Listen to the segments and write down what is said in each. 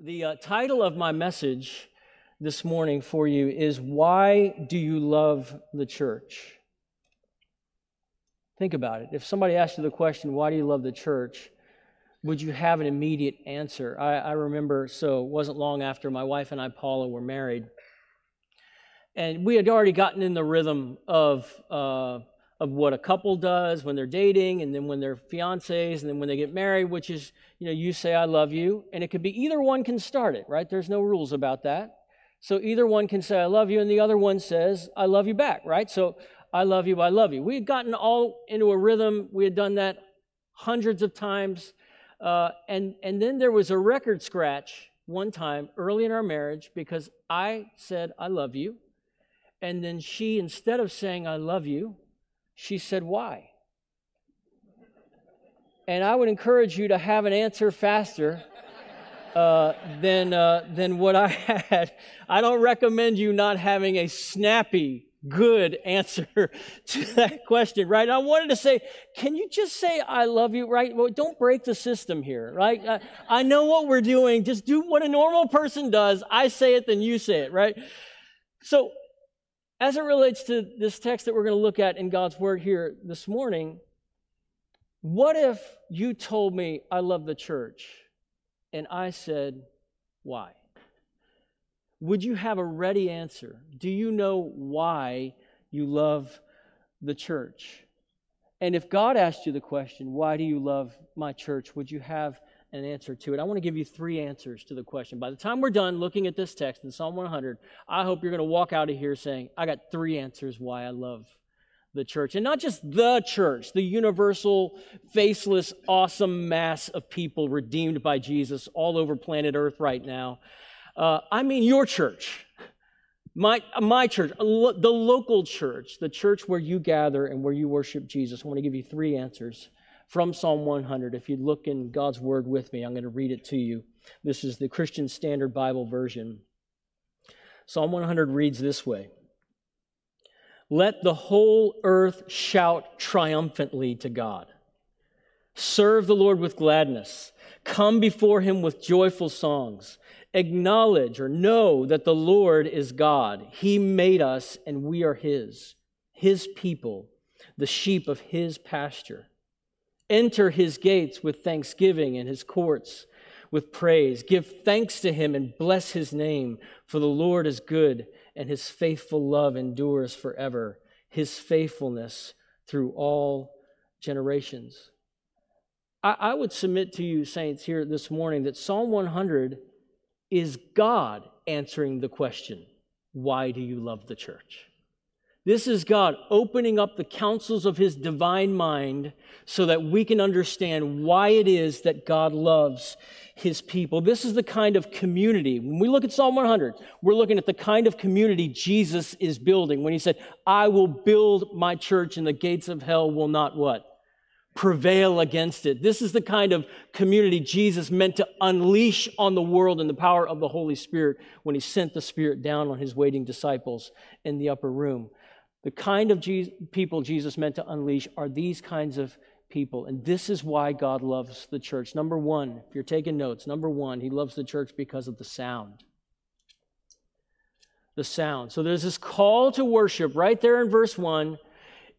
The uh, title of my message this morning for you is Why Do You Love the Church? Think about it. If somebody asked you the question, Why do you love the church? would you have an immediate answer? I, I remember, so it wasn't long after my wife and I, Paula, were married. And we had already gotten in the rhythm of, uh, of what a couple does when they're dating, and then when they're fiancés, and then when they get married, which is, you know, you say, I love you. And it could be either one can start it, right? There's no rules about that. So either one can say, I love you, and the other one says, I love you back, right? So I love you, I love you. We had gotten all into a rhythm. We had done that hundreds of times. Uh, and, and then there was a record scratch one time early in our marriage because I said, I love you. And then she, instead of saying, I love you, she said, Why? And I would encourage you to have an answer faster uh, than, uh, than what I had. I don't recommend you not having a snappy, good answer to that question, right? I wanted to say, can you just say, I love you, right? Well, don't break the system here, right? I, I know what we're doing. Just do what a normal person does. I say it, then you say it, right? So as it relates to this text that we're going to look at in God's Word here this morning, what if you told me I love the church and I said, why? Would you have a ready answer? Do you know why you love the church? And if God asked you the question, why do you love my church? Would you have an answer to it. I want to give you three answers to the question. By the time we're done looking at this text in Psalm 100, I hope you're going to walk out of here saying, I got three answers why I love the church. And not just the church, the universal, faceless, awesome mass of people redeemed by Jesus all over planet Earth right now. Uh, I mean your church. My, my church, the local church, the church where you gather and where you worship Jesus. I want to give you three answers from Psalm 100. If you look in God's Word with me, I'm going to read it to you. This is the Christian Standard Bible version. Psalm 100 reads this way Let the whole earth shout triumphantly to God. Serve the Lord with gladness. Come before him with joyful songs. Acknowledge or know that the Lord is God. He made us and we are his, his people, the sheep of his pasture. Enter his gates with thanksgiving and his courts with praise. Give thanks to him and bless his name, for the Lord is good and his faithful love endures forever, his faithfulness through all generations. I, I would submit to you, saints, here this morning that Psalm 100 is God answering the question why do you love the church? This is God opening up the counsels of his divine mind so that we can understand why it is that God loves his people. This is the kind of community. When we look at Psalm 100, we're looking at the kind of community Jesus is building when he said, I will build my church and the gates of hell will not what? Prevail against it. This is the kind of community Jesus meant to unleash on the world in the power of the Holy Spirit when he sent the Spirit down on his waiting disciples in the upper room. The kind of Je- people Jesus meant to unleash are these kinds of people. And this is why God loves the church. Number one, if you're taking notes, number one, he loves the church because of the sound. The sound. So there's this call to worship right there in verse one.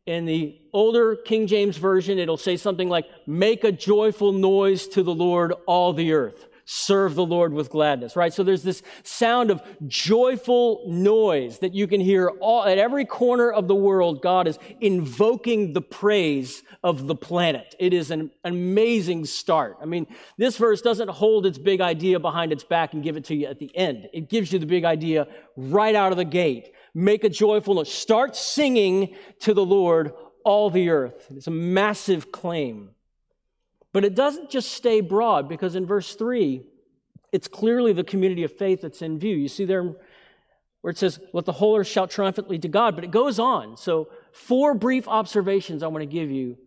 In the older King James Version, it'll say something like, Make a joyful noise to the Lord, all the earth serve the Lord with gladness, right? So there's this sound of joyful noise that you can hear all, at every corner of the world. God is invoking the praise of the planet. It is an amazing start. I mean, this verse doesn't hold its big idea behind its back and give it to you at the end. It gives you the big idea right out of the gate. Make a joyful noise. Start singing to the Lord, all the earth. It's a massive claim. But it doesn't just stay broad because in verse 3, it's clearly the community of faith that's in view. You see there where it says, Let the whole earth shout triumphantly to God, but it goes on. So, four brief observations I want to give you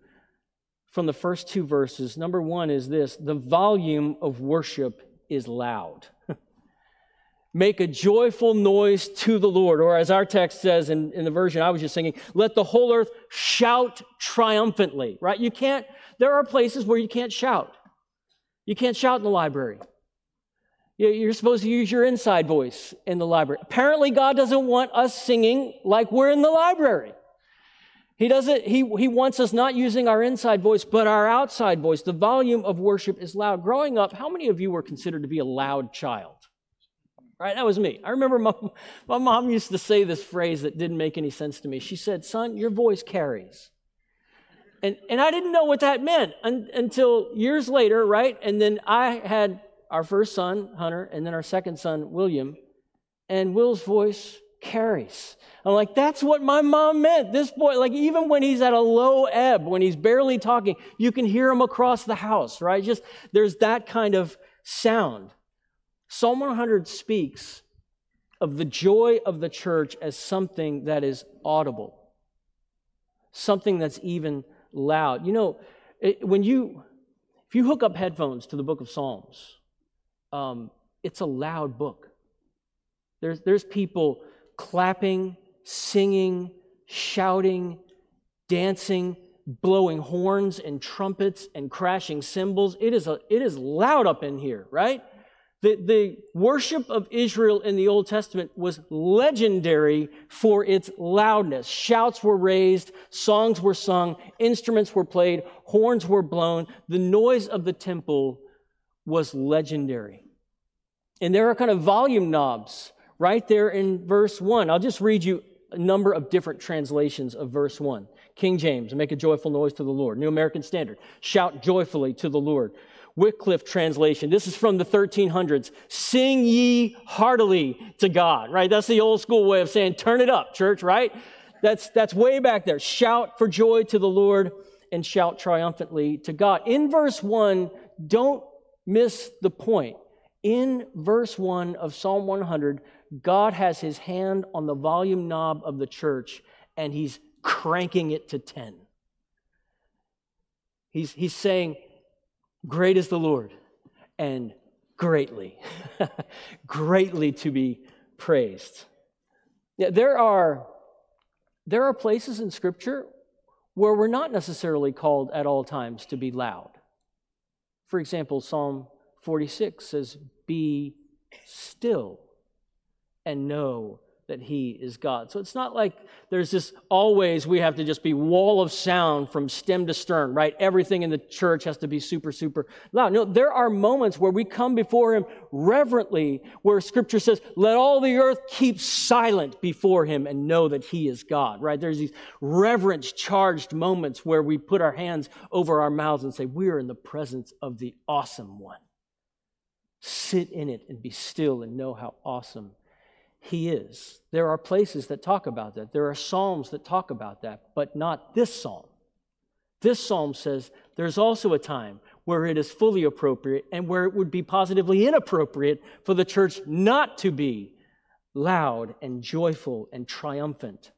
from the first two verses. Number one is this the volume of worship is loud. Make a joyful noise to the Lord. Or as our text says in, in the version I was just singing, let the whole earth shout triumphantly, right? You can't there are places where you can't shout. You can't shout in the library. You're supposed to use your inside voice in the library. Apparently, God doesn't want us singing like we're in the library. He doesn't, he, he wants us not using our inside voice, but our outside voice. The volume of worship is loud. Growing up, how many of you were considered to be a loud child? Right? That was me. I remember my, my mom used to say this phrase that didn't make any sense to me. She said, Son, your voice carries. And, and I didn't know what that meant un, until years later, right? And then I had our first son, Hunter, and then our second son, William, and Will's voice carries. I'm like, that's what my mom meant. This boy, like, even when he's at a low ebb, when he's barely talking, you can hear him across the house, right? Just there's that kind of sound. Psalm 100 speaks of the joy of the church as something that is audible, something that's even loud. You know, it, when you, if you hook up headphones to the book of Psalms, um, it's a loud book. There's, there's people clapping, singing, shouting, dancing, blowing horns and trumpets and crashing cymbals. It is, a, it is loud up in here, right? The, the worship of Israel in the Old Testament was legendary for its loudness. Shouts were raised, songs were sung, instruments were played, horns were blown. The noise of the temple was legendary. And there are kind of volume knobs right there in verse 1. I'll just read you a number of different translations of verse 1. King James, make a joyful noise to the Lord. New American Standard, shout joyfully to the Lord. Wycliffe translation, this is from the 1300s. Sing ye heartily to God, right? That's the old school way of saying turn it up, church, right? That's, that's way back there. Shout for joy to the Lord and shout triumphantly to God. In verse 1, don't miss the point. In verse 1 of Psalm 100, God has his hand on the volume knob of the church and he's cranking it to 10. He's, he's saying, Great is the Lord, and greatly, greatly to be praised. Yeah, there are, there are places in Scripture where we're not necessarily called at all times to be loud. For example, Psalm 46 says, Be still and know that he is God. So it's not like there's this always we have to just be wall of sound from stem to stern, right? Everything in the church has to be super, super loud. No, there are moments where we come before him reverently, where scripture says, let all the earth keep silent before him and know that he is God, right? There's these reverence charged moments where we put our hands over our mouths and say, we're in the presence of the awesome one. Sit in it and be still and know how awesome he is. There are places that talk about that. There are Psalms that talk about that, but not this Psalm. This Psalm says there's also a time where it is fully appropriate and where it would be positively inappropriate for the church not to be loud and joyful and triumphant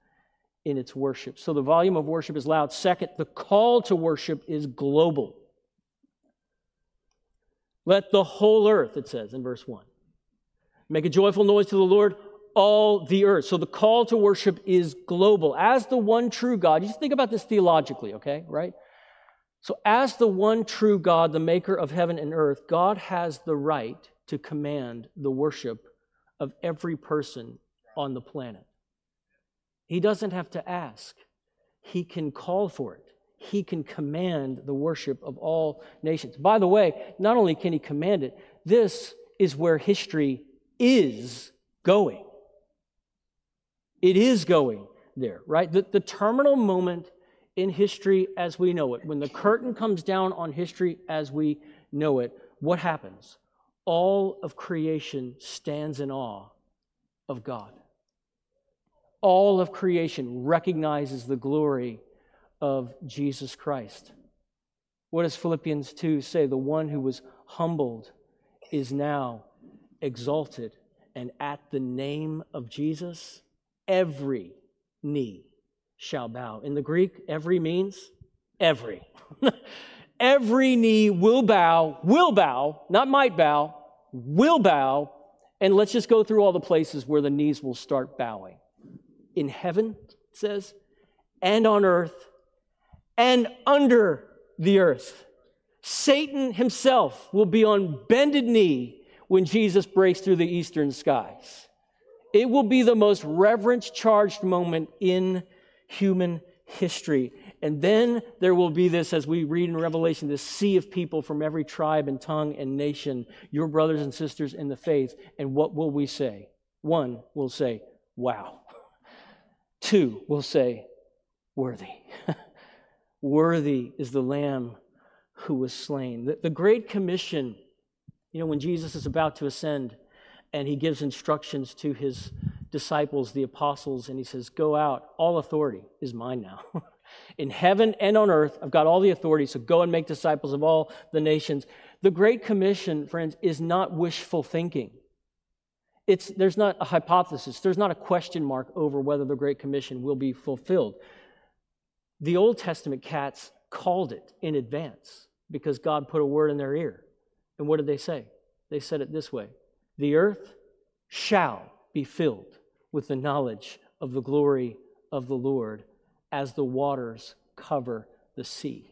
in its worship. So the volume of worship is loud. Second, the call to worship is global. Let the whole earth, it says in verse 1, make a joyful noise to the Lord, all the earth. So the call to worship is global. As the one true God, you just think about this theologically, okay, right? So, as the one true God, the maker of heaven and earth, God has the right to command the worship of every person on the planet. He doesn't have to ask, He can call for it. He can command the worship of all nations. By the way, not only can He command it, this is where history is going. It is going there, right? The, the terminal moment in history as we know it, when the curtain comes down on history as we know it, what happens? All of creation stands in awe of God. All of creation recognizes the glory of Jesus Christ. What does Philippians 2 say? The one who was humbled is now exalted, and at the name of Jesus, every knee shall bow. In the Greek, every means every. every knee will bow, will bow, not might bow, will bow. And let's just go through all the places where the knees will start bowing. In heaven, it says, and on earth, and under the earth. Satan himself will be on bended knee when Jesus breaks through the eastern skies. It will be the most reverence charged moment in human history. And then there will be this, as we read in Revelation, this sea of people from every tribe and tongue and nation, your brothers and sisters in the faith. And what will we say? One will say, Wow. Two will say, Worthy. Worthy is the Lamb who was slain. The, the Great Commission, you know, when Jesus is about to ascend and he gives instructions to his disciples, the apostles, and he says, Go out, all authority is mine now. In heaven and on earth, I've got all the authority, so go and make disciples of all the nations. The Great Commission, friends, is not wishful thinking. It's, there's not a hypothesis, there's not a question mark over whether the Great Commission will be fulfilled. The Old Testament cats called it in advance because God put a word in their ear. And what did they say? They said it this way The earth shall be filled with the knowledge of the glory of the Lord as the waters cover the sea.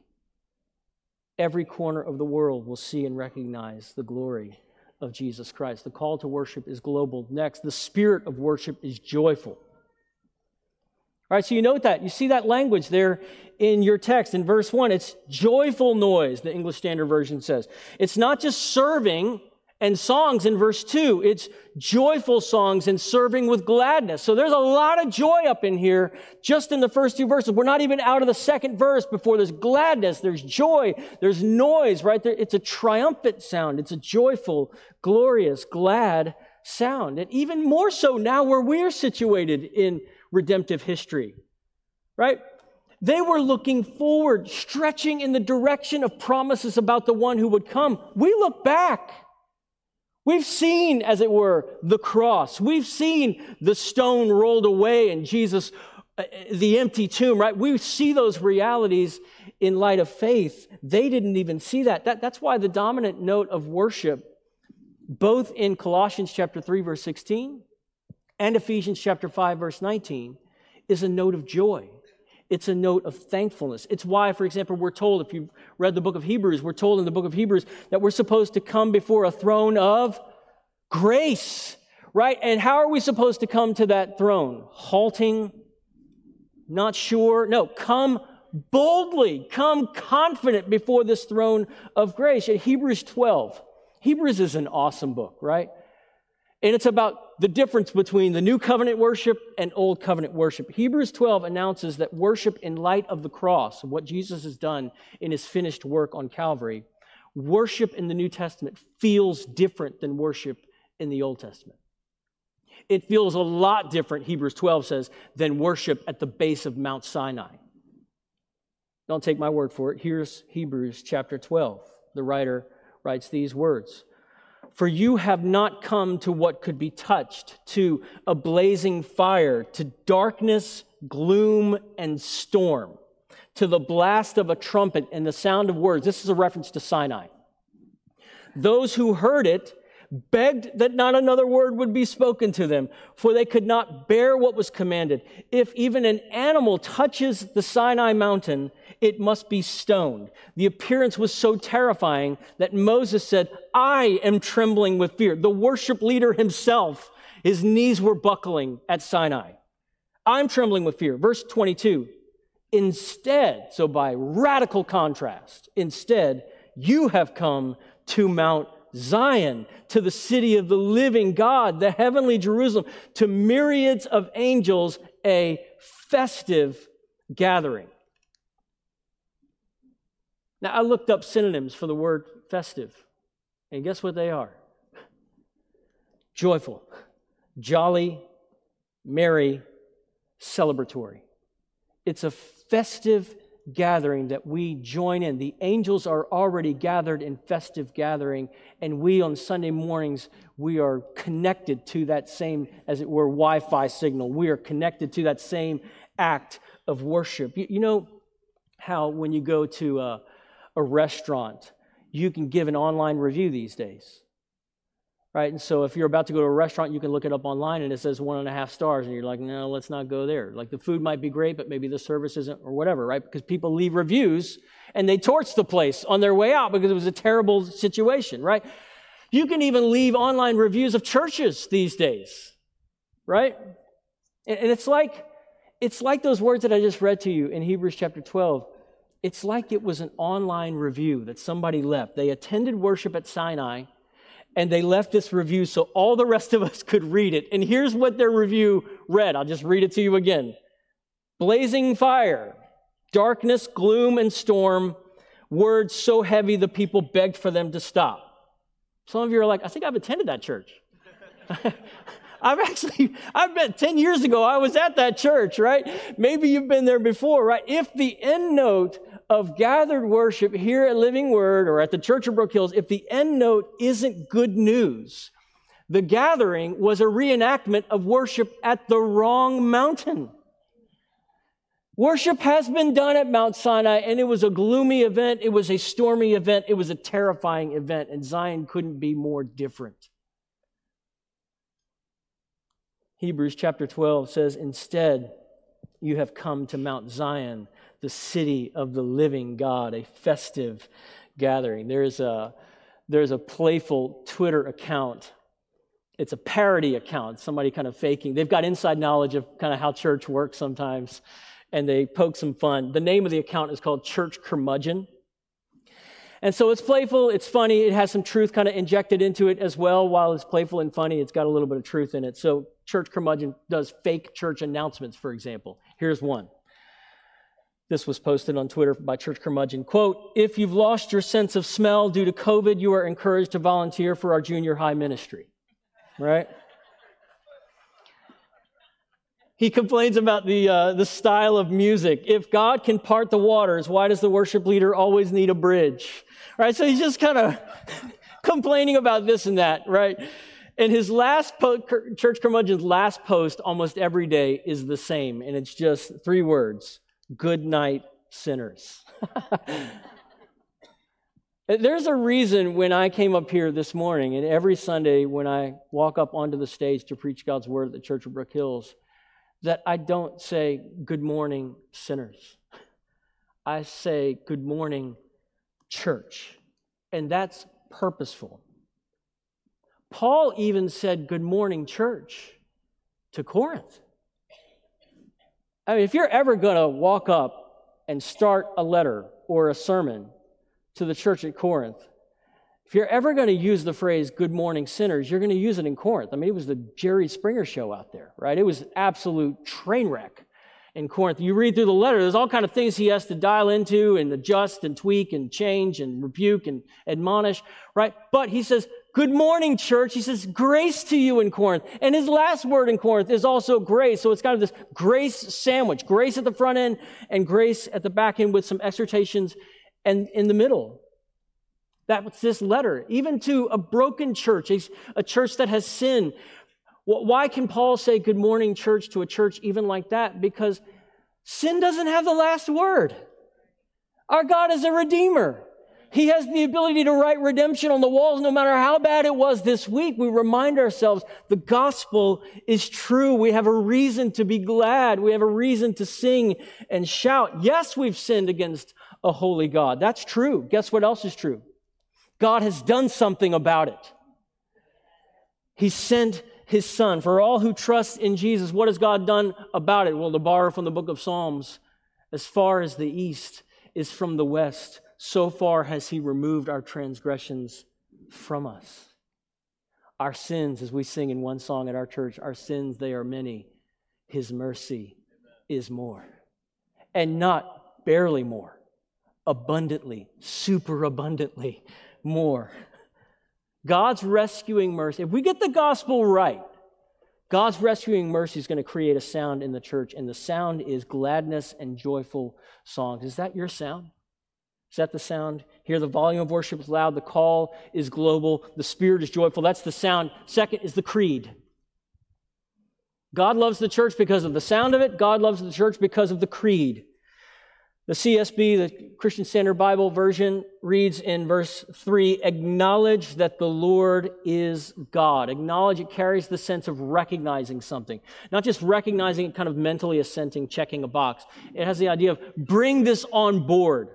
Every corner of the world will see and recognize the glory of Jesus Christ. The call to worship is global. Next, the spirit of worship is joyful. All right, so you note that. You see that language there in your text in verse 1. It's joyful noise, the English Standard Version says. It's not just serving and songs in verse 2. It's joyful songs and serving with gladness. So there's a lot of joy up in here just in the first two verses. We're not even out of the second verse before there's gladness, there's joy, there's noise, right? There, it's a triumphant sound. It's a joyful, glorious, glad sound. And even more so now where we're situated in redemptive history, right? They were looking forward, stretching in the direction of promises about the one who would come. We look back We've seen, as it were, the cross. We've seen the stone rolled away and Jesus, uh, the empty tomb, right? We see those realities in light of faith. They didn't even see that. that. That's why the dominant note of worship, both in Colossians chapter 3, verse 16, and Ephesians chapter 5, verse 19, is a note of joy. It's a note of thankfulness. It's why, for example, we're told, if you've read the book of Hebrews, we're told in the book of Hebrews that we're supposed to come before a throne of grace, right? And how are we supposed to come to that throne? Halting, not sure. No, come boldly, come confident before this throne of grace. In Hebrews 12, Hebrews is an awesome book, right? And it's about the difference between the new covenant worship and old covenant worship. Hebrews 12 announces that worship in light of the cross, what Jesus has done in his finished work on Calvary, worship in the New Testament feels different than worship in the Old Testament. It feels a lot different, Hebrews 12 says, than worship at the base of Mount Sinai. Don't take my word for it. Here's Hebrews chapter 12. The writer writes these words for you have not come to what could be touched, to a blazing fire, to darkness, gloom, and storm, to the blast of a trumpet and the sound of words. This is a reference to Sinai. Those who heard it begged that not another word would be spoken to them, for they could not bear what was commanded. If even an animal touches the Sinai mountain, it must be stoned. The appearance was so terrifying that Moses said, I am trembling with fear. The worship leader himself, his knees were buckling at Sinai. I'm trembling with fear. Verse 22. Instead, so by radical contrast, instead, you have come to Mount Zion, to the city of the living God, the heavenly Jerusalem, to myriads of angels, a festive gathering. Now, I looked up synonyms for the word festive, and guess what they are? Joyful, jolly, merry, celebratory. It's a festive gathering that we join in. The angels are already gathered in festive gathering, and we on Sunday mornings, we are connected to that same, as it were, Wi Fi signal. We are connected to that same act of worship. You, you know how when you go to a, a restaurant, you can give an online review these days right? And so if you're about to go to a restaurant, you can look it up online and it says one and a half stars, and you're like, no, let's not go there. Like the food might be great, but maybe the service isn't, or whatever, right? Because people leave reviews and they torch the place on their way out because it was a terrible situation, right? You can even leave online reviews of churches these days, right? And it's like, it's like those words that I just read to you in Hebrews chapter 12. It's like it was an online review that somebody left. They attended worship at Sinai and they left this review so all the rest of us could read it. And here's what their review read. I'll just read it to you again. Blazing fire, darkness, gloom, and storm, words so heavy the people begged for them to stop. Some of you are like, I think I've attended that church. I've actually, I've been 10 years ago, I was at that church, right? Maybe you've been there before, right? If the end note of gathered worship here at Living Word or at the Church of Brook Hills, if the end note isn't good news, the gathering was a reenactment of worship at the wrong mountain. Worship has been done at Mount Sinai, and it was a gloomy event. It was a stormy event. It was a terrifying event, and Zion couldn't be more different. Hebrews chapter 12 says, Instead, you have come to Mount Zion, the city of the living God, a festive gathering. There's a, there's a playful Twitter account. It's a parody account, somebody kind of faking. They've got inside knowledge of kind of how church works sometimes, and they poke some fun. The name of the account is called Church Curmudgeon. And so it's playful, it's funny, it has some truth kind of injected into it as well. While it's playful and funny, it's got a little bit of truth in it. So Church Curmudgeon does fake church announcements, for example. Here's one. This was posted on Twitter by Church Curmudgeon. Quote, if you've lost your sense of smell due to COVID, you are encouraged to volunteer for our junior high ministry. Right? He complains about the, uh, the style of music. If God can part the waters, why does the worship leader always need a bridge? Right? So he's just kind of complaining about this and that, right? And his last po- church curmudgeon's last post almost every day is the same, and it's just three words: "Good night, sinners." There's a reason when I came up here this morning, and every Sunday when I walk up onto the stage to preach God's word at the Church of Brook Hills, that I don't say, Good morning, sinners. I say, Good morning, church. And that's purposeful. Paul even said, Good morning, church, to Corinth. I mean, if you're ever going to walk up and start a letter or a sermon to the church at Corinth, if you're ever going to use the phrase good morning sinners, you're going to use it in Corinth. I mean, it was the Jerry Springer show out there, right? It was absolute train wreck in Corinth. You read through the letter, there's all kind of things he has to dial into and adjust and tweak and change and rebuke and admonish, right? But he says, Good morning, church. He says, grace to you in Corinth. And his last word in Corinth is also grace. So it's kind of this grace sandwich, grace at the front end and grace at the back end with some exhortations and in the middle. That's this letter, even to a broken church, a, church that has sinned. Why can Paul say good morning, church, to a church even like that? Because sin doesn't have the last word. Our God is a redeemer. He has the ability to write redemption on the walls no matter how bad it was this week. We remind ourselves the gospel is true. We have a reason to be glad. We have a reason to sing and shout. Yes, we've sinned against a holy God. That's true. Guess what else is true? God has done something about it. He sent his son. For all who trust in Jesus, what has God done about it? Well, to borrow from the book of Psalms, as far as the east is from the west, so far has he removed our transgressions from us. Our sins, as we sing in one song at our church, our sins, they are many. His mercy is more. And not barely more, abundantly, super abundantly more. God's rescuing mercy. If we get the gospel right, God's rescuing mercy is going to create a sound in the church, and the sound is gladness and joyful songs. Is that your sound? Is that the sound? Here, the volume of worship is loud, the call is global, the spirit is joyful. That's the sound. Second is the creed. God loves the church because of the sound of it, God loves the church because of the creed. The CSB, the Christian Standard Bible version, reads in verse 3 Acknowledge that the Lord is God. Acknowledge it carries the sense of recognizing something, not just recognizing it, kind of mentally assenting, checking a box. It has the idea of bring this on board.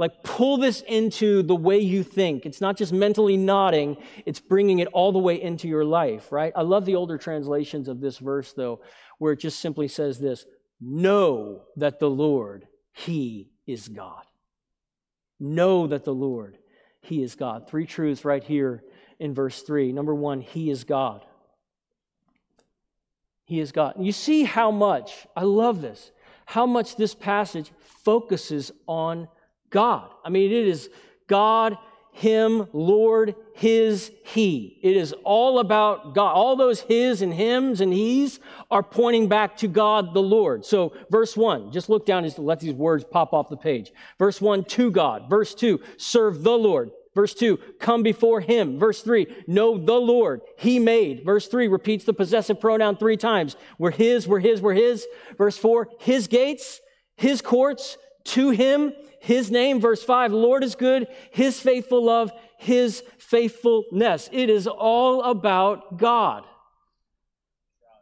Like, pull this into the way you think. It's not just mentally nodding, it's bringing it all the way into your life, right? I love the older translations of this verse, though, where it just simply says this Know that the Lord, He is God. Know that the Lord, He is God. Three truths right here in verse 3. Number one, He is God. He is God. You see how much, I love this, how much this passage focuses on God. I mean, it is God, Him, Lord, His, He. It is all about God. All those His and Hims and He's are pointing back to God the Lord. So, verse 1, just look down and let these words pop off the page. Verse 1, to God. Verse 2, serve the Lord. Verse 2, come before him. Verse 3, know the Lord. He made. Verse 3 repeats the possessive pronoun three times. We're his, we're his, we're his. Verse 4, his gates, his courts, to him, his name. Verse 5, Lord is good, his faithful love, his faithfulness. It is all about God.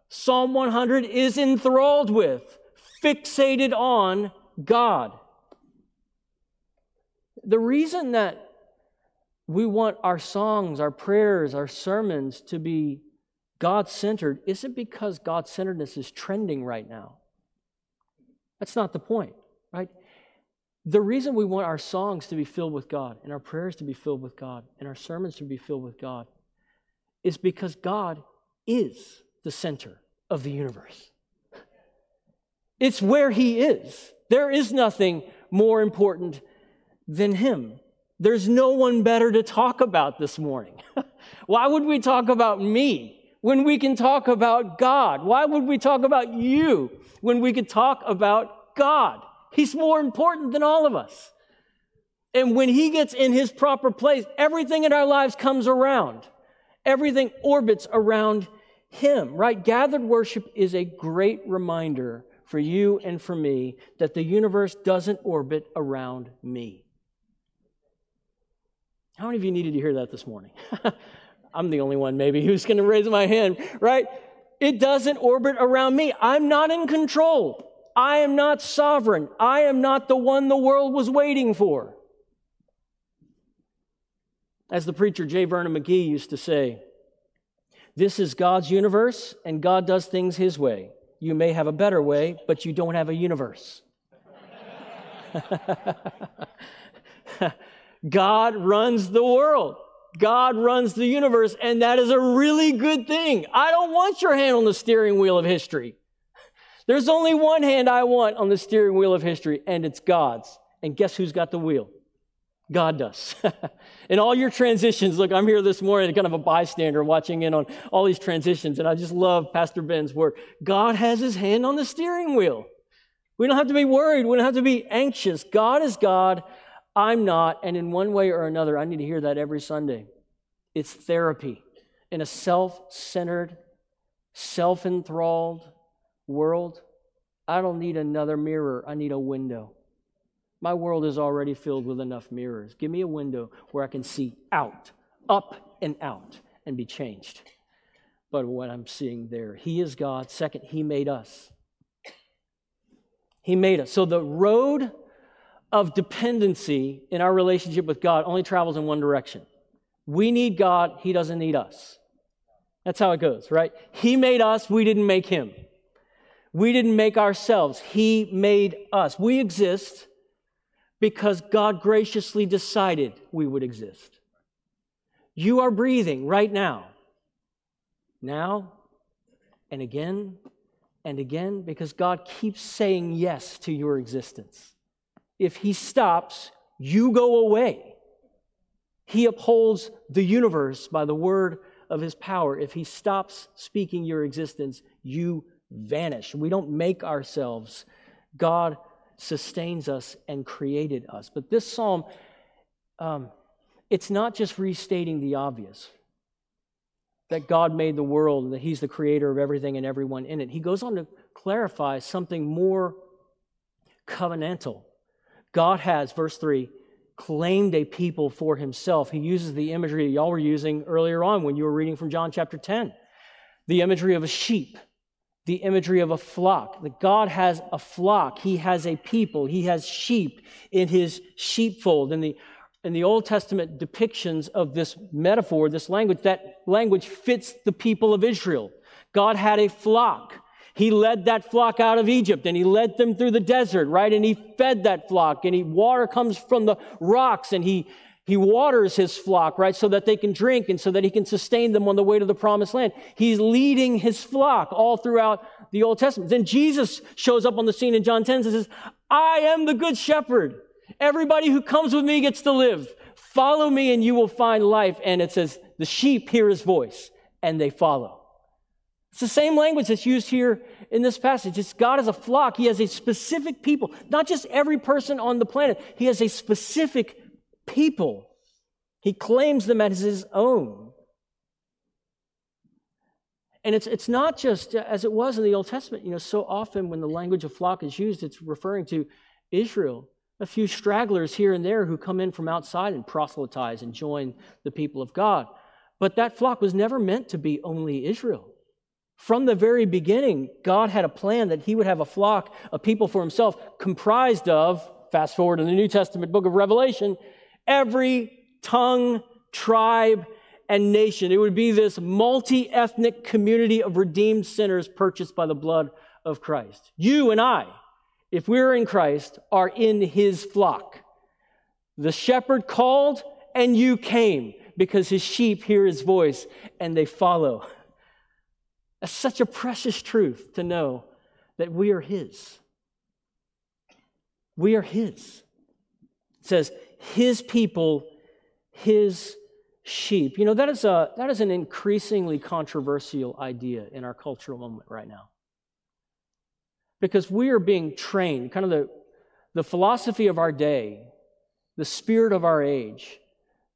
Psalm 100 is enthralled with, fixated on God. The reason that we want our songs, our prayers, our sermons to be God centered isn't because God centeredness is trending right now. That's not the point, right? The reason we want our songs to be filled with God and our prayers to be filled with God and our sermons to be filled with God is because God is the center of the universe. It's where He is. There is nothing more important than Him. There's no one better to talk about this morning. Why would we talk about me when we can talk about God? Why would we talk about you when we could talk about God? He's more important than all of us. And when he gets in his proper place, everything in our lives comes around. Everything orbits around him, right? Gathered worship is a great reminder for you and for me that the universe doesn't orbit around me. How many of you needed to hear that this morning? I'm the only one, maybe, who's going to raise my hand, right? It doesn't orbit around me. I'm not in control. I am not sovereign. I am not the one the world was waiting for. As the preacher J. Vernon McGee used to say, this is God's universe, and God does things His way. You may have a better way, but you don't have a universe. God runs the world. God runs the universe, and that is a really good thing. I don't want your hand on the steering wheel of history. There's only one hand I want on the steering wheel of history, and it's God's. And guess who's got the wheel? God does. in all your transitions, look, I'm here this morning, kind of a bystander watching in on all these transitions, and I just love Pastor Ben's work. God has his hand on the steering wheel. We don't have to be worried. We don't have to be anxious. God is God. I'm not, and in one way or another, I need to hear that every Sunday. It's therapy in a self centered, self enthralled world. I don't need another mirror, I need a window. My world is already filled with enough mirrors. Give me a window where I can see out, up and out, and be changed. But what I'm seeing there, He is God. Second, He made us. He made us. So the road of dependency in our relationship with God only travels in one direction. We need God, He doesn't need us. That's how it goes, right? He made us, we didn't make Him. We didn't make ourselves, He made us. We exist because God graciously decided we would exist. You are breathing right now. Now and again and again because God keeps saying yes to your existence if he stops, you go away. He upholds the universe by the word of his power. If he stops speaking your existence, you vanish. We don't make ourselves. God sustains us and created us. But this psalm, um, it's not just restating the obvious that God made the world and that He's the creator of everything and everyone in it. He goes on to clarify something more covenantal God has, verse 3, claimed a people for himself. He uses the imagery that y'all were using earlier on when you were reading from John chapter 10 the imagery of a sheep. The imagery of a flock. That God has a flock. He has a people. He has sheep in his sheepfold. In the, in the Old Testament depictions of this metaphor, this language, that language fits the people of Israel. God had a flock. He led that flock out of Egypt and he led them through the desert, right? And he fed that flock and he, water comes from the rocks and he, he waters his flock, right? So that they can drink and so that he can sustain them on the way to the promised land. He's leading his flock all throughout the Old Testament. Then Jesus shows up on the scene in John 10 and says, I am the good shepherd. Everybody who comes with me gets to live. Follow me and you will find life. And it says, the sheep hear his voice and they follow. It's the same language that's used here in this passage. It's God as a flock. He has a specific people, not just every person on the planet. He has a specific people. He claims them as his own. And it's, it's not just uh, as it was in the Old Testament. You know, so often when the language of flock is used, it's referring to Israel. A few stragglers here and there who come in from outside and proselytize and join the people of God. But that flock was never meant to be only Israel. From the very beginning, God had a plan that He would have a flock of people for Himself comprised of, fast forward in the New Testament book of Revelation, every tongue, tribe, and nation. It would be this multi ethnic community of redeemed sinners purchased by the blood of Christ. You and I, if we're in Christ, are in His flock. The shepherd called, and you came because His sheep hear His voice and they follow. That's such a precious truth to know that we are His. We are His. It says, His people, His sheep. You know, that is, a, that is an increasingly controversial idea in our cultural moment right now. Because we are being trained, kind of the, the philosophy of our day, the spirit of our age,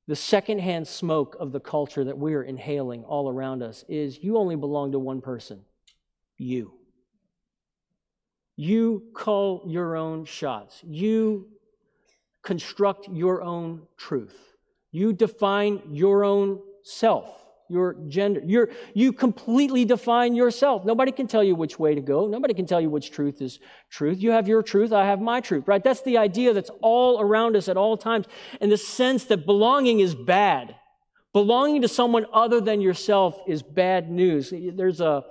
the secondhand smoke of the culture that we're inhaling all around us is you only belong to one person you. You call your own shots. You construct your own truth. You define your own self your gender. You're, you completely define yourself. Nobody can tell you which way to go. Nobody can tell you which truth is truth. You have your truth, I have my truth, right? That's the idea that's all around us at all times. And the sense that belonging is bad. Belonging to someone other than yourself is bad news. There's a,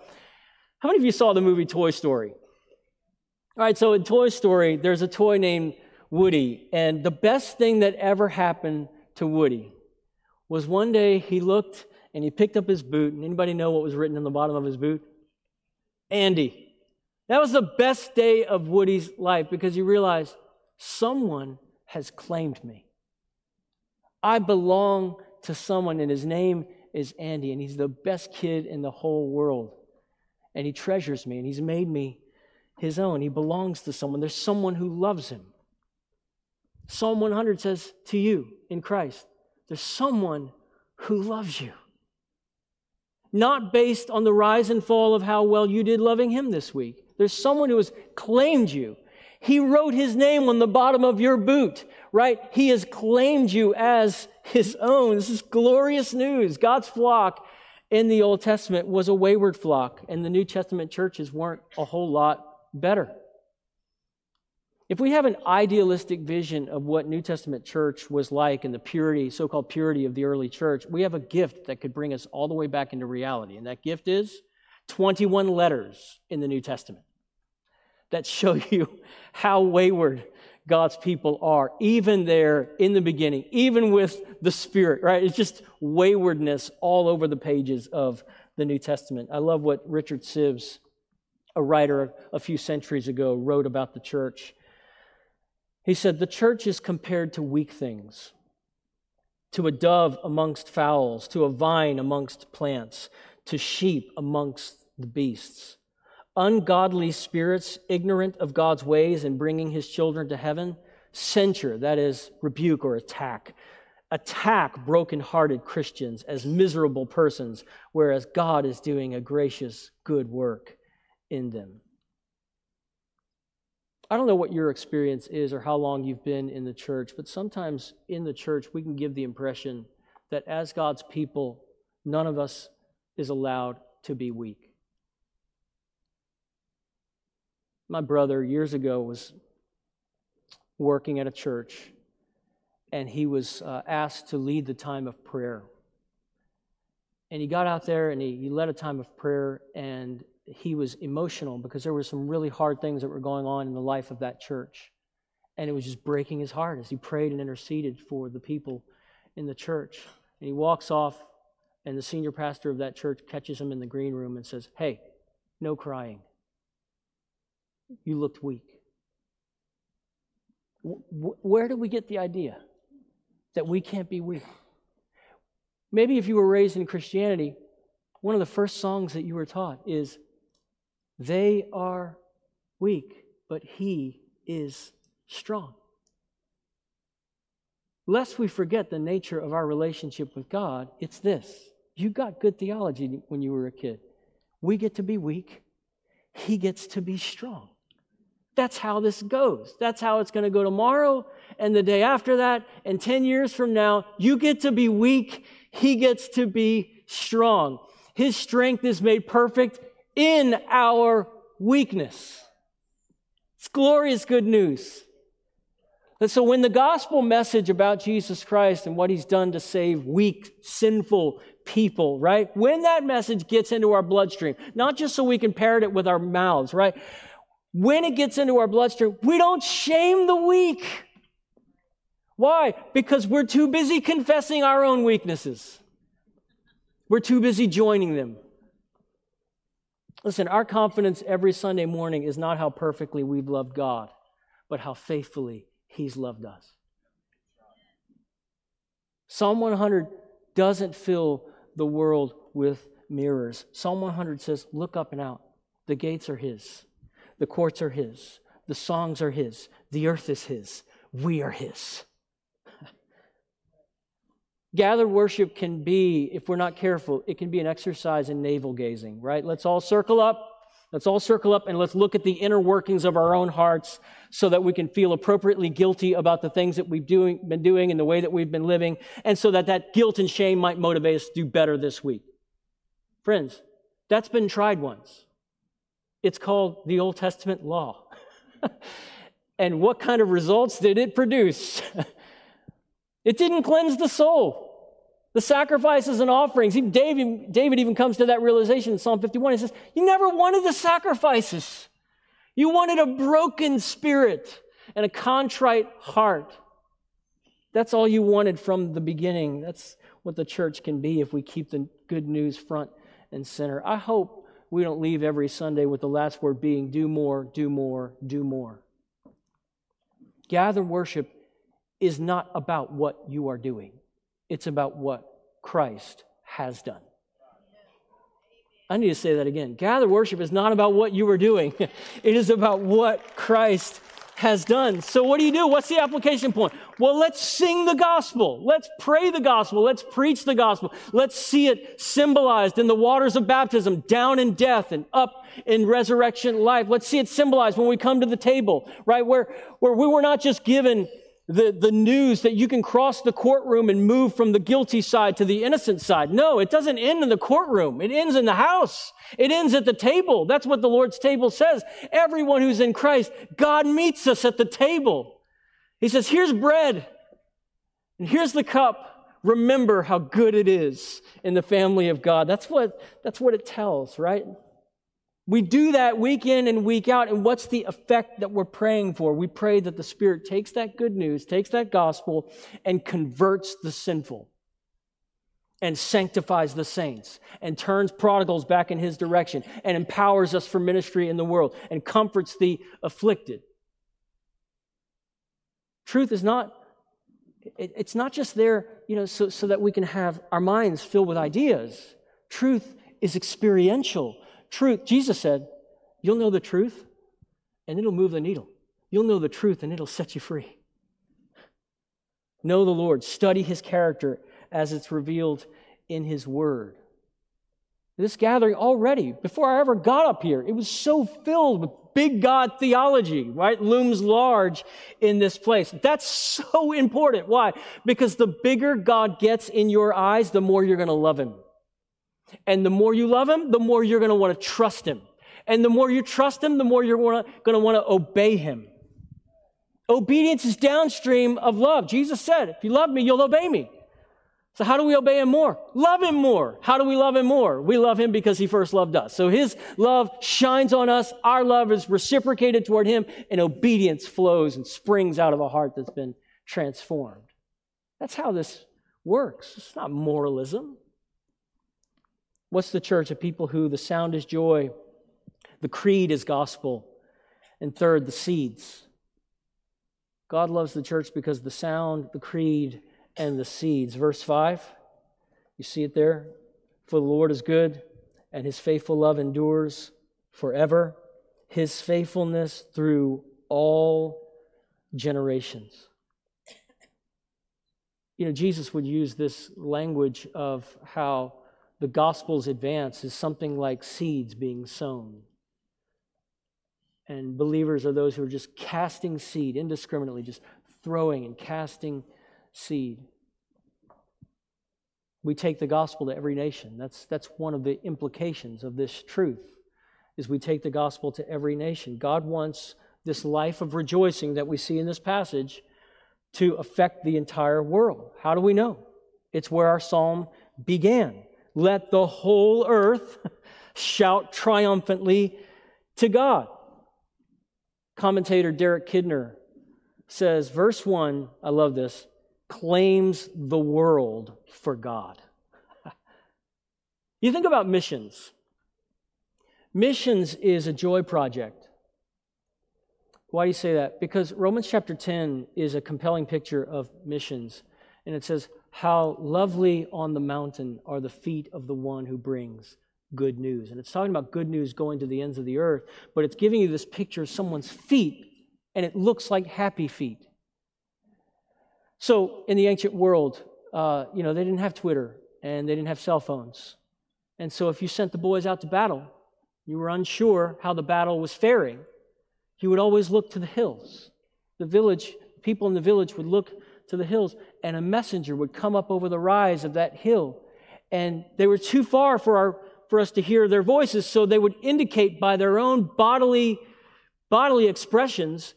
how many of you saw the movie Toy Story? All right, so in Toy Story, there's a toy named Woody, and the best thing that ever happened to Woody was one day he looked and he picked up his boot. And anybody know what was written on the bottom of his boot? Andy. That was the best day of Woody's life because he realized someone has claimed me. I belong to someone, and his name is Andy, and he's the best kid in the whole world. And he treasures me, and he's made me his own. He belongs to someone. There's someone who loves him. Psalm 100 says to you in Christ, there's someone who loves you not based on the rise and fall of how well you did loving Him this week. There's someone who has claimed you. He wrote His name on the bottom of your boot, right? He has claimed you as His own. This is glorious news. God's flock in the Old Testament was a wayward flock, and the New Testament churches weren't a whole lot better. If we have an idealistic vision of what New Testament church was like and the purity, so called purity of the early church, we have a gift that could bring us all the way back into reality. And that gift is 21 letters in the New Testament that show you how wayward God's people are, even there in the beginning, even with the Spirit, right? It's just waywardness all over the pages of the New Testament. I love what Richard Sibbes, a writer a few centuries ago, wrote about the church. He said, The church is compared to weak things, to a dove amongst fowls, to a vine amongst plants, to sheep amongst the beasts. Ungodly spirits, ignorant of God's ways and bringing his children to heaven, censure, that is, rebuke or attack, attack broken-hearted Christians as miserable persons, whereas God is doing a gracious, good work in them. I don't know what your experience is or how long you've been in the church, but sometimes in the church we can give the impression that as God's people, none of us is allowed to be weak. My brother, years ago, was working at a church, and he was uh, asked to lead the time of prayer. And he got out there and he, he led a time of prayer, and he was emotional because there were some really hard things that were going on in the life of that church. And it was just breaking his heart as he prayed and interceded for the people in the church. And he walks off, and the senior pastor of that church catches him in the green room and says, Hey, no crying. You looked weak. Where do we get the idea that we can't be weak? Maybe if you were raised in Christianity, one of the first songs that you were taught is, They are weak, but He is strong. Lest we forget the nature of our relationship with God, it's this. You got good theology when you were a kid. We get to be weak, He gets to be strong. That's how this goes. That's how it's going to go tomorrow and the day after that and 10 years from now. You get to be weak, he gets to be strong. His strength is made perfect in our weakness. It's glorious good news. And so, when the gospel message about Jesus Christ and what he's done to save weak, sinful people, right? When that message gets into our bloodstream, not just so we can parrot it with our mouths, right? When it gets into our bloodstream, we don't shame the weak. Why? Because we're too busy confessing our own weaknesses. We're too busy joining them. Listen, our confidence every Sunday morning is not how perfectly we've loved God, but how faithfully He's loved us. Psalm 100 doesn't fill the world with mirrors. Psalm 100 says, Look up and out. The gates are His, the courts are His, the songs are His, the earth is His, we are His. Gathered worship can be, if we're not careful, it can be an exercise in navel gazing, right? Let's all circle up. Let's all circle up and let's look at the inner workings of our own hearts so that we can feel appropriately guilty about the things that we've doing, been doing and the way that we've been living, and so that that guilt and shame might motivate us to do better this week. Friends, that's been tried once. It's called the Old Testament law. and what kind of results did it produce? it didn't cleanse the soul. The sacrifices and offerings. David, David even comes to that realization in Psalm 51. He says, You never wanted the sacrifices. You wanted a broken spirit and a contrite heart. That's all you wanted from the beginning. That's what the church can be if we keep the good news front and center. I hope we don't leave every Sunday with the last word being do more, do more, do more. Gather worship is not about what you are doing. It's about what Christ has done. I need to say that again. Gather worship is not about what you are doing, it is about what Christ has done. So, what do you do? What's the application point? Well, let's sing the gospel. Let's pray the gospel. Let's preach the gospel. Let's see it symbolized in the waters of baptism, down in death and up in resurrection life. Let's see it symbolized when we come to the table, right? Where, where we were not just given the, the news that you can cross the courtroom and move from the guilty side to the innocent side. No, it doesn't end in the courtroom. It ends in the house. It ends at the table. That's what the Lord's table says. Everyone who's in Christ, God meets us at the table. He says, here's bread and here's the cup. Remember how good it is in the family of God. That's what, that's what it tells, right? We do that week in and week out. And what's the effect that we're praying for? We pray that the Spirit takes that good news, takes that gospel, and converts the sinful and sanctifies the saints and turns prodigals back in his direction and empowers us for ministry in the world and comforts the afflicted. Truth is not, it's not just there, you know, so, so that we can have our minds filled with ideas. Truth is experiential truth, Jesus said, You'll know the truth and it'll move the needle. You'll know the truth and it'll set you free. Know the Lord, study his character as it's revealed in his word. This gathering already, before I ever got up here, it was so filled with big God theology, right? Looms large in this place. That's so important. Why? Because the bigger God gets in your eyes, the more you're going to love him. And the more you love him, the more you're going to want to trust him. And the more you trust Him, the more you're going to want to obey Him. Obedience is downstream of love. Jesus said, If you love me, you'll obey me. So, how do we obey him more? Love him more. How do we love him more? We love him because he first loved us. So, his love shines on us. Our love is reciprocated toward him, and obedience flows and springs out of a heart that's been transformed. That's how this works. It's not moralism. What's the church? A people who the sound is joy, the creed is gospel, and third, the seeds. God loves the church because the sound, the creed, and the seeds. Verse 5, you see it there? For the Lord is good, and his faithful love endures forever, his faithfulness through all generations. You know, Jesus would use this language of how the gospel's advance is something like seeds being sown. And believers are those who are just casting seed indiscriminately, just throwing and casting seed. We take the gospel to every nation. That's, that's one of the implications of this truth, is we take the gospel to every nation. God wants this life of rejoicing that we see in this passage to affect the entire world. How do we know? It's where our psalm began. Let the whole earth shout triumphantly to God. Commentator Derek Kidner says, verse 1, I love this, claims the world for God. you think about missions. Missions is a joy project. Why do you say that? Because Romans chapter 10 is a compelling picture of missions. And it says, How lovely on the mountain are the feet of the one who brings good news. And it's talking about good news going to the ends of the earth, but it's giving you this picture of someone's feet, and it looks like happy feet. So, in the ancient world, uh, you know, they didn't have Twitter and they didn't have cell phones. And so, if you sent the boys out to battle, you were unsure how the battle was faring, you would always look to the hills. The village, people in the village would look to the hills, and a messenger would come up over the rise of that hill. And they were too far for, our, for us to hear their voices, so they would indicate by their own bodily, bodily expressions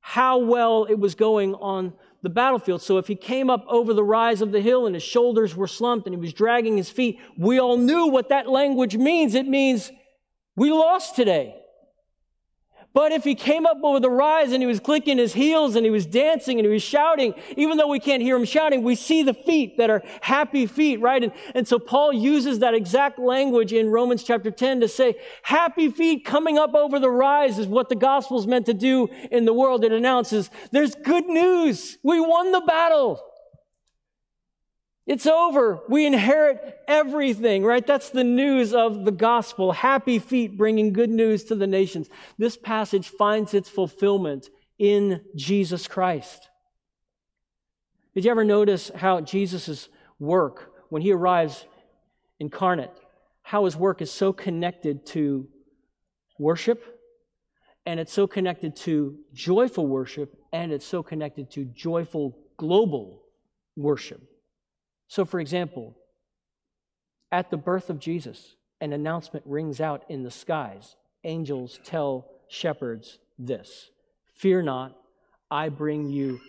how well it was going on the battlefield. So if he came up over the rise of the hill and his shoulders were slumped and he was dragging his feet, we all knew what that language means. It means we lost today. But if he came up over the rise and he was clicking his heels and he was dancing and he was shouting, even though we can't hear him shouting, we see the feet that are happy feet, right? And, and so Paul uses that exact language in Romans chapter 10 to say, happy feet coming up over the rise is what the gospel is meant to do in the world. It announces there's good news. We won the battle. It's over. We inherit everything, right? That's the news of the gospel. Happy feet bringing good news to the nations. This passage finds its fulfillment in Jesus Christ. Did you ever notice how Jesus' work, when he arrives incarnate, how his work is so connected to worship, and it's so connected to joyful worship, and it's so connected to joyful global worship? So, for example, at the birth of Jesus, an announcement rings out in the skies. Angels tell shepherds this Fear not, I bring you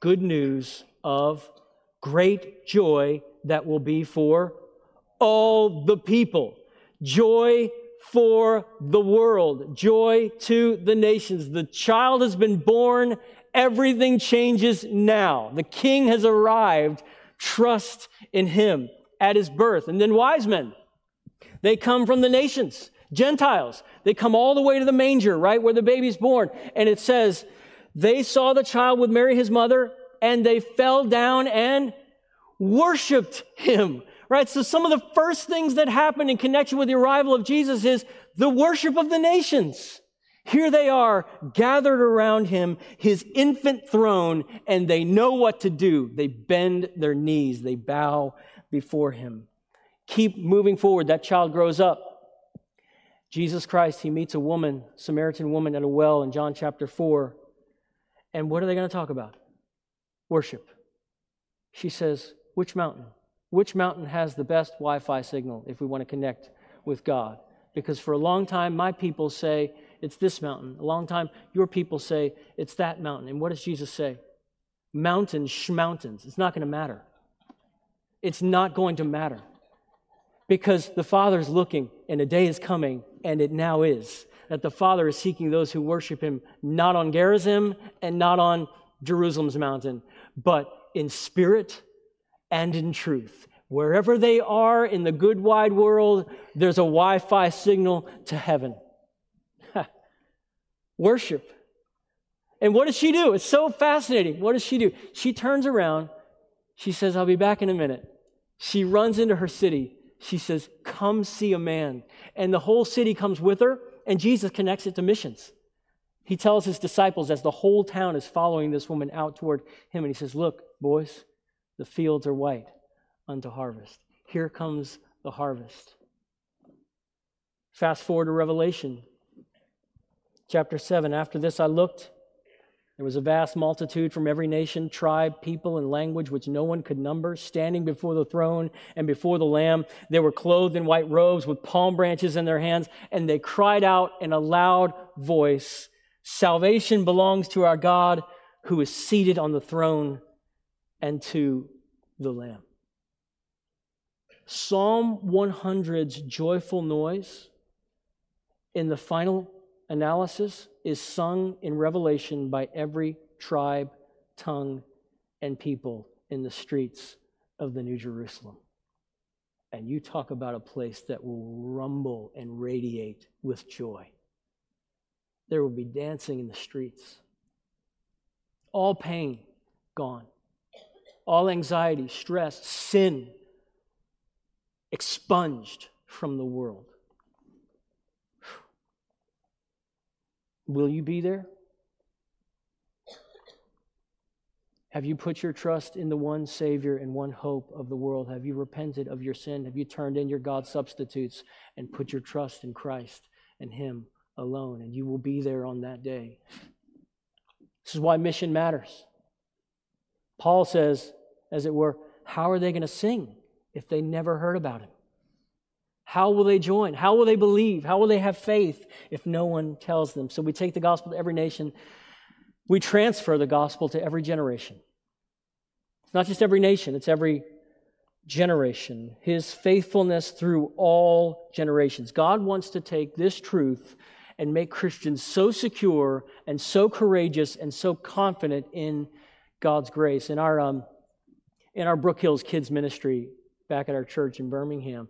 good news of great joy that will be for all the people. Joy for the world, joy to the nations. The child has been born, everything changes now. The king has arrived trust in him at his birth. And then wise men, they come from the nations, Gentiles. They come all the way to the manger, right, where the baby's born. And it says, they saw the child with Mary, his mother, and they fell down and worshiped him. Right? So some of the first things that happened in connection with the arrival of Jesus is the worship of the nations. Here they are gathered around him, his infant throne, and they know what to do. They bend their knees, they bow before him. Keep moving forward. That child grows up. Jesus Christ, he meets a woman, Samaritan woman at a well in John chapter 4. And what are they going to talk about? Worship. She says, Which mountain? Which mountain has the best Wi Fi signal if we want to connect with God? Because for a long time, my people say it's this mountain. A long time, your people say it's that mountain. And what does Jesus say? Mountains, mountains. It's not going to matter. It's not going to matter. Because the Father is looking, and a day is coming, and it now is, that the Father is seeking those who worship Him not on Gerizim and not on Jerusalem's mountain, but in spirit and in truth. Wherever they are in the good wide world, there's a Wi Fi signal to heaven. Worship. And what does she do? It's so fascinating. What does she do? She turns around. She says, I'll be back in a minute. She runs into her city. She says, Come see a man. And the whole city comes with her, and Jesus connects it to missions. He tells his disciples as the whole town is following this woman out toward him, and he says, Look, boys, the fields are white unto harvest. Here comes the harvest. Fast forward to Revelation chapter 7. After this, I looked. There was a vast multitude from every nation, tribe, people, and language which no one could number, standing before the throne and before the Lamb. They were clothed in white robes with palm branches in their hands, and they cried out in a loud voice Salvation belongs to our God who is seated on the throne and to the Lamb. Psalm 100's joyful noise in the final analysis is sung in Revelation by every tribe, tongue, and people in the streets of the New Jerusalem. And you talk about a place that will rumble and radiate with joy. There will be dancing in the streets. All pain gone. All anxiety, stress, sin expunged from the world. Will you be there? Have you put your trust in the one Savior and one hope of the world? Have you repented of your sin? Have you turned in your God substitutes and put your trust in Christ and Him alone? And you will be there on that day. This is why mission matters. Paul says, as it were, how are they going to sing if they never heard about Him? How will they join? How will they believe? How will they have faith if no one tells them? So we take the gospel to every nation. We transfer the gospel to every generation. It's not just every nation, it's every generation. His faithfulness through all generations. God wants to take this truth and make Christians so secure and so courageous and so confident in God's grace. In our, um, in our Brook Hills Kids Ministry back at our church in Birmingham,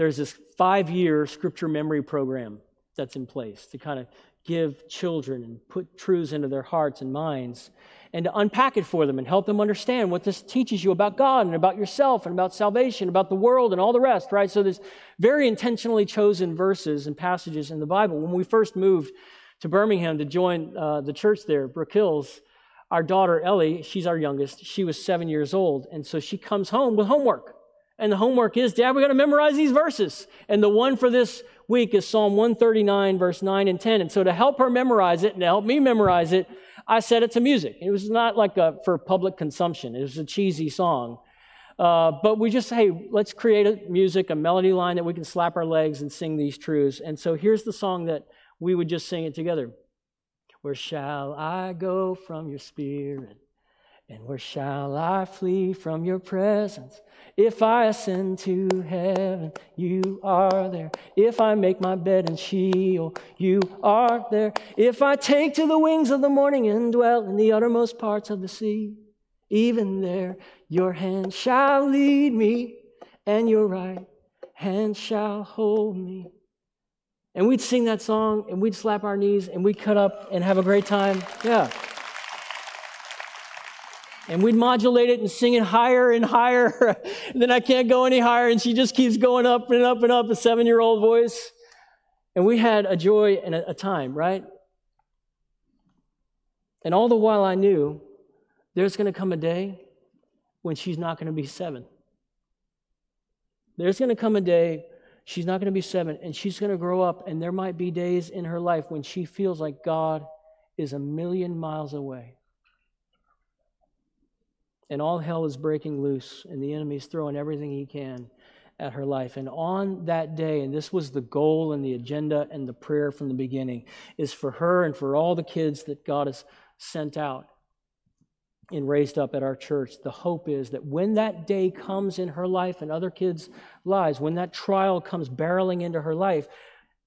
there's this five year scripture memory program that's in place to kind of give children and put truths into their hearts and minds and to unpack it for them and help them understand what this teaches you about God and about yourself and about salvation, about the world and all the rest, right? So there's very intentionally chosen verses and passages in the Bible. When we first moved to Birmingham to join uh, the church there, Brook Hills, our daughter Ellie, she's our youngest, she was seven years old. And so she comes home with homework. And the homework is, Dad, we got to memorize these verses. And the one for this week is Psalm 139, verse 9 and 10. And so to help her memorize it and to help me memorize it, I set it to music. It was not like a, for public consumption. It was a cheesy song. Uh, but we just, hey, let's create a music, a melody line that we can slap our legs and sing these truths. And so here's the song that we would just sing it together. Where shall I go from your spirit? And where shall I flee from your presence? If I ascend to heaven, you are there. If I make my bed in Sheol, you are there. If I take to the wings of the morning and dwell in the uttermost parts of the sea, even there your hand shall lead me, and your right hand shall hold me. And we'd sing that song, and we'd slap our knees, and we'd cut up and have a great time. Yeah. And we'd modulate it and sing it higher and higher. And then I can't go any higher. And she just keeps going up and up and up, a seven year old voice. And we had a joy and a, a time, right? And all the while I knew there's going to come a day when she's not going to be seven. There's going to come a day she's not going to be seven and she's going to grow up, and there might be days in her life when she feels like God is a million miles away and all hell is breaking loose, and the enemy's throwing everything he can at her life. And on that day, and this was the goal and the agenda and the prayer from the beginning, is for her and for all the kids that God has sent out and raised up at our church. The hope is that when that day comes in her life and other kids' lives, when that trial comes barreling into her life,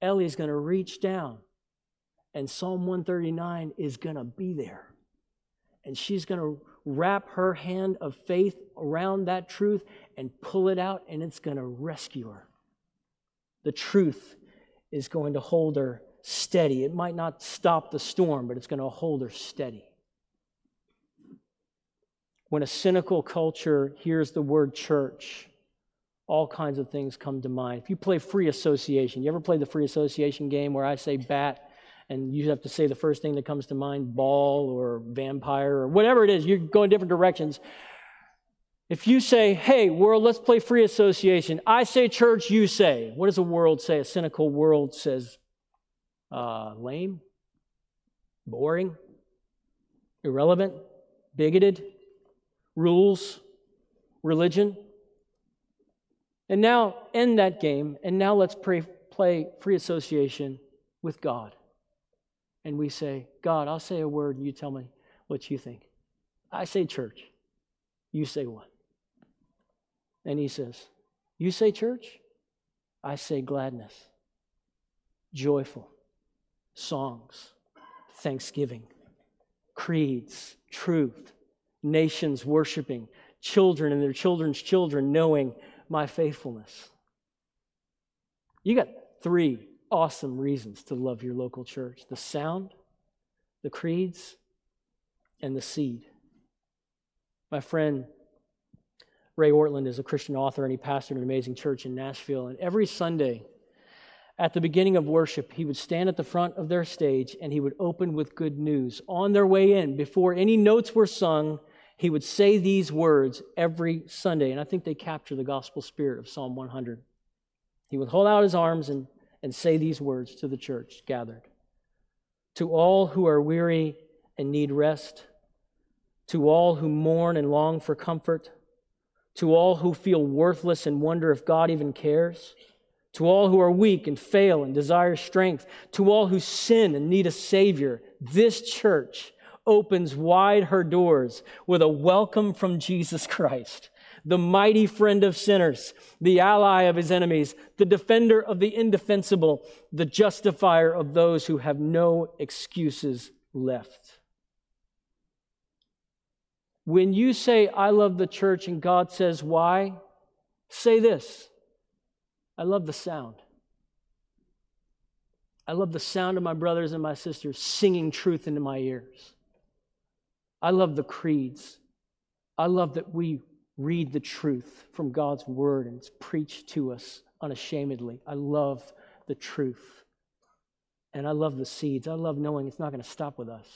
Ellie's going to reach down and Psalm 139 is going to be there. And she's going to wrap her hand of faith around that truth and pull it out, and it's going to rescue her. The truth is going to hold her steady. It might not stop the storm, but it's going to hold her steady. When a cynical culture hears the word church, all kinds of things come to mind. If you play free association, you ever play the free association game where I say bat and you have to say the first thing that comes to mind ball or vampire or whatever it is, you're going different directions. If you say, hey, world, let's play free association, I say church, you say. What does a world say? A cynical world says uh, lame, boring, irrelevant, bigoted, rules, religion. And now end that game, and now let's pray, play free association with God and we say, God, I'll say a word and you tell me what you think. I say church. You say what? And he says, You say church? I say gladness, joyful, songs, thanksgiving, creeds, truth, nations worshiping, children and their children's children knowing my faithfulness. You got three awesome reasons to love your local church the sound, the creeds, and the seed. My friend Ray Ortlund is a Christian author and he pastored an amazing church in Nashville. And every Sunday, at the beginning of worship, he would stand at the front of their stage and he would open with good news. On their way in, before any notes were sung, he would say these words every Sunday. And I think they capture the gospel spirit of Psalm 100. He would hold out his arms and and say these words to the church gathered. To all who are weary and need rest, to all who mourn and long for comfort, to all who feel worthless and wonder if God even cares, to all who are weak and fail and desire strength, to all who sin and need a Savior, this church opens wide her doors with a welcome from Jesus Christ the mighty friend of sinners, the ally of his enemies, the defender of the indefensible, the justifier of those who have no excuses left. When you say, I love the church, and God says, Why? Say this I love the sound. I love the sound of my brothers and my sisters singing truth into my ears. I love the creeds. I love that we read the truth from God's word and it's preached to us unashamedly. I love the truth. And I love the seeds. I love knowing it's not going to stop with us.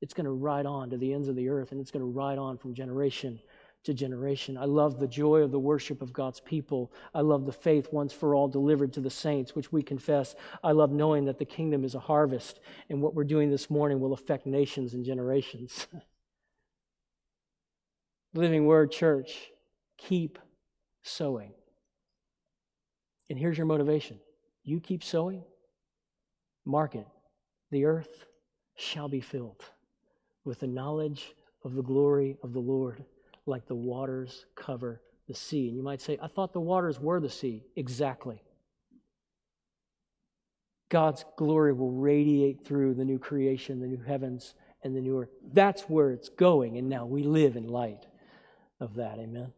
It's going to ride on to the ends of the earth and it's going to ride on from generation to generation. I love the joy of the worship of God's people. I love the faith once for all delivered to the saints, which we confess. I love knowing that the kingdom is a harvest and what we're doing this morning will affect nations and generations. Living Word Church, keep sowing. And here's your motivation you keep sowing, mark it. The earth shall be filled with the knowledge of the glory of the Lord, like the waters cover the sea. And you might say, I thought the waters were the sea. Exactly. God's glory will radiate through the new creation, the new heavens, and the new earth. That's where it's going, and now we live in light of that. Amen.